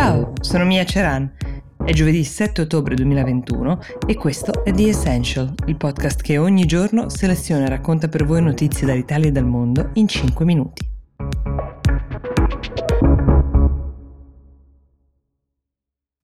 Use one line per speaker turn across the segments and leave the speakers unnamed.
Ciao, sono Mia Ceran. È giovedì 7 ottobre 2021 e questo è The Essential, il podcast che ogni giorno seleziona e racconta per voi notizie dall'Italia e dal mondo in 5 minuti.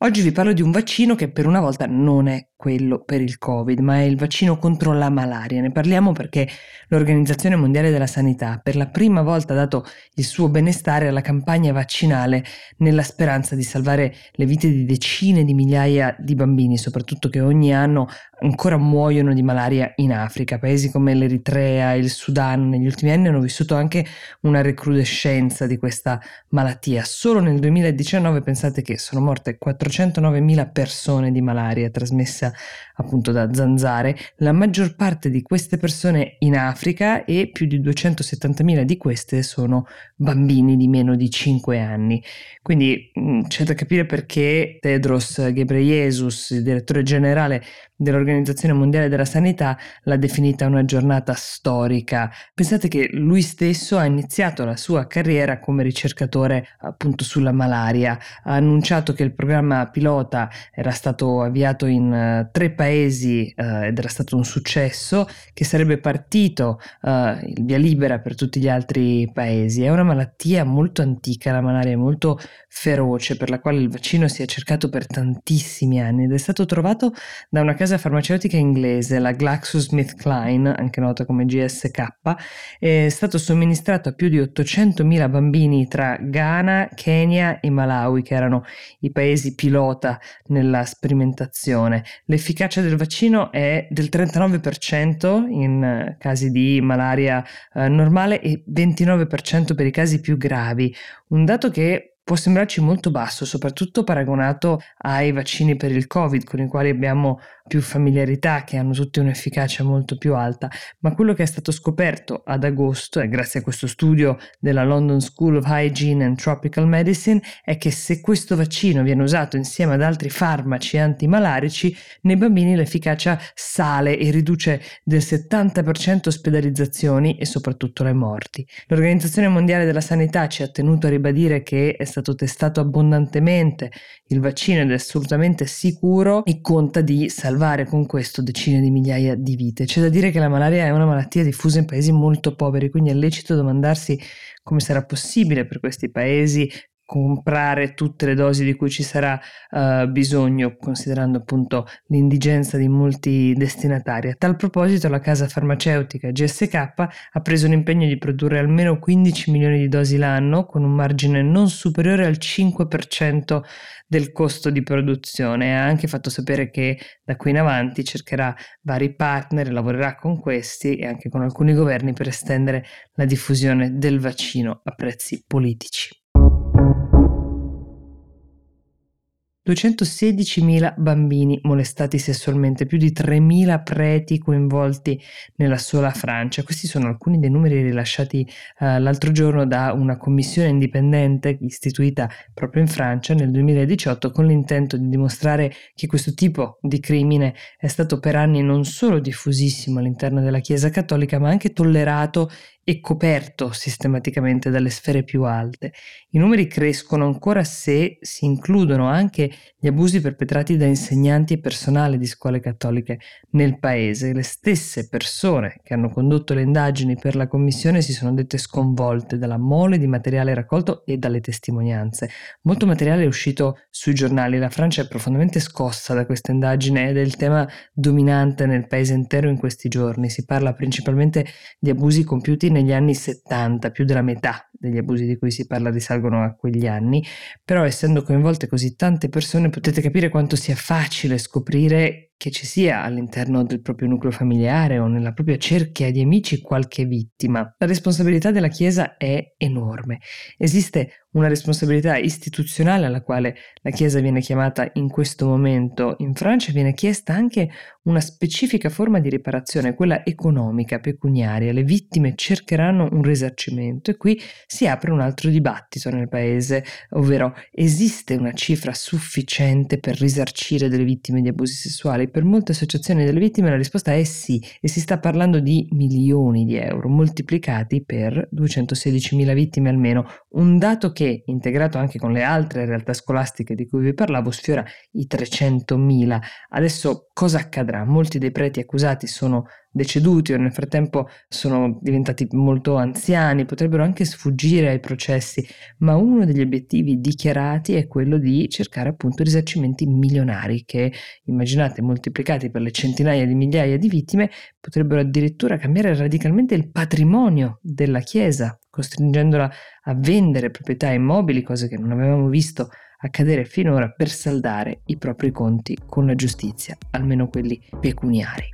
Oggi vi parlo di un vaccino che per una volta non è quello per il Covid, ma è il vaccino contro la malaria. Ne parliamo perché l'Organizzazione Mondiale della Sanità per la prima volta ha dato il suo benestare alla campagna vaccinale nella speranza di salvare le vite di decine di migliaia di bambini, soprattutto che ogni anno ancora muoiono di malaria in Africa. Paesi come l'Eritrea e il Sudan negli ultimi anni hanno vissuto anche una recrudescenza di questa malattia. Solo nel 2019 pensate che sono morte 409.000 persone di malaria trasmessa appunto da zanzare, la maggior parte di queste persone in Africa e più di 270.000 di queste sono bambini di meno di 5 anni. Quindi mm, c'è da capire perché Tedros Ghebreyesus, il direttore generale dell'Organizzazione Mondiale della Sanità, l'ha definita una giornata storica. Pensate che lui stesso ha iniziato la sua carriera come ricercatore appunto sulla malaria, ha annunciato che il programma pilota era stato avviato in tre paesi uh, ed era stato un successo, che sarebbe partito il via libera per tutti gli altri paesi. È una malattia molto antica, la malaria è molto feroce per la quale il vaccino si è cercato per tantissimi anni ed è stato trovato da una casa farmaceutica inglese, la GlaxoSmithKline, anche nota come GSK, è stato somministrato a più di 800.000 bambini tra Ghana, Kenya e Malawi, che erano i paesi pilota nella sperimentazione. L'efficacia del vaccino è del 39% in casi di malaria eh, normale e 29% per i casi più gravi, un dato che può sembrarci molto basso, soprattutto paragonato ai vaccini per il Covid, con i quali abbiamo più familiarità, che hanno tutti un'efficacia molto più alta, ma quello che è stato scoperto ad agosto, e grazie a questo studio della London School of Hygiene and Tropical Medicine, è che se questo vaccino viene usato insieme ad altri farmaci antimalarici, nei bambini l'efficacia sale e riduce del 70% ospedalizzazioni e soprattutto le morti. L'Organizzazione Mondiale della Sanità ci ha tenuto a ribadire che è stato testato abbondantemente il vaccino ed è assolutamente sicuro e conta di salvare con questo decine di migliaia di vite. C'è da dire che la malaria è una malattia diffusa in paesi molto poveri, quindi è lecito domandarsi come sarà possibile per questi paesi comprare tutte le dosi di cui ci sarà uh, bisogno, considerando appunto l'indigenza di molti destinatari. A tal proposito, la casa farmaceutica GSK ha preso l'impegno di produrre almeno 15 milioni di dosi l'anno, con un margine non superiore al 5% del costo di produzione. Ha anche fatto sapere che da qui in avanti cercherà vari partner, lavorerà con questi e anche con alcuni governi per estendere la diffusione del vaccino a prezzi politici. 216.000 bambini molestati sessualmente, più di 3.000 preti coinvolti nella sola Francia. Questi sono alcuni dei numeri rilasciati uh, l'altro giorno da una commissione indipendente istituita proprio in Francia nel 2018 con l'intento di dimostrare che questo tipo di crimine è stato per anni non solo diffusissimo all'interno della Chiesa cattolica, ma anche tollerato e coperto sistematicamente dalle sfere più alte. I numeri crescono ancora se si includono anche gli abusi perpetrati da insegnanti e personale di scuole cattoliche nel paese. Le stesse persone che hanno condotto le indagini per la commissione si sono dette sconvolte dalla mole di materiale raccolto e dalle testimonianze. Molto materiale è uscito sui giornali. La Francia è profondamente scossa da questa indagine ed è il tema dominante nel paese intero in questi giorni. Si parla principalmente di abusi compiuti negli anni 70, più della metà degli abusi di cui si parla risalgono a quegli anni, però essendo coinvolte così tante persone potete capire quanto sia facile scoprire che ci sia all'interno del proprio nucleo familiare o nella propria cerchia di amici qualche vittima. La responsabilità della Chiesa è enorme. Esiste una responsabilità istituzionale alla quale la Chiesa viene chiamata in questo momento. In Francia viene chiesta anche una specifica forma di riparazione, quella economica, pecuniaria. Le vittime cercheranno un risarcimento e qui si apre un altro dibattito nel paese, ovvero esiste una cifra sufficiente per risarcire delle vittime di abusi sessuali? Penali. Per molte associazioni delle vittime la risposta è sì e si sta parlando di milioni di euro moltiplicati per 216.000 vittime almeno, un dato che, integrato anche con le altre realtà scolastiche di cui vi parlavo, sfiora i 300.000. Adesso cosa accadrà? Molti dei preti accusati sono deceduti o nel frattempo sono diventati molto anziani, potrebbero anche sfuggire ai processi, ma uno degli obiettivi dichiarati è quello di cercare appunto risarcimenti milionari che, immaginate, moltiplicati per le centinaia di migliaia di vittime, potrebbero addirittura cambiare radicalmente il patrimonio della Chiesa, costringendola a vendere proprietà immobili, cose che non avevamo visto accadere finora per saldare i propri conti con la giustizia, almeno quelli pecuniari.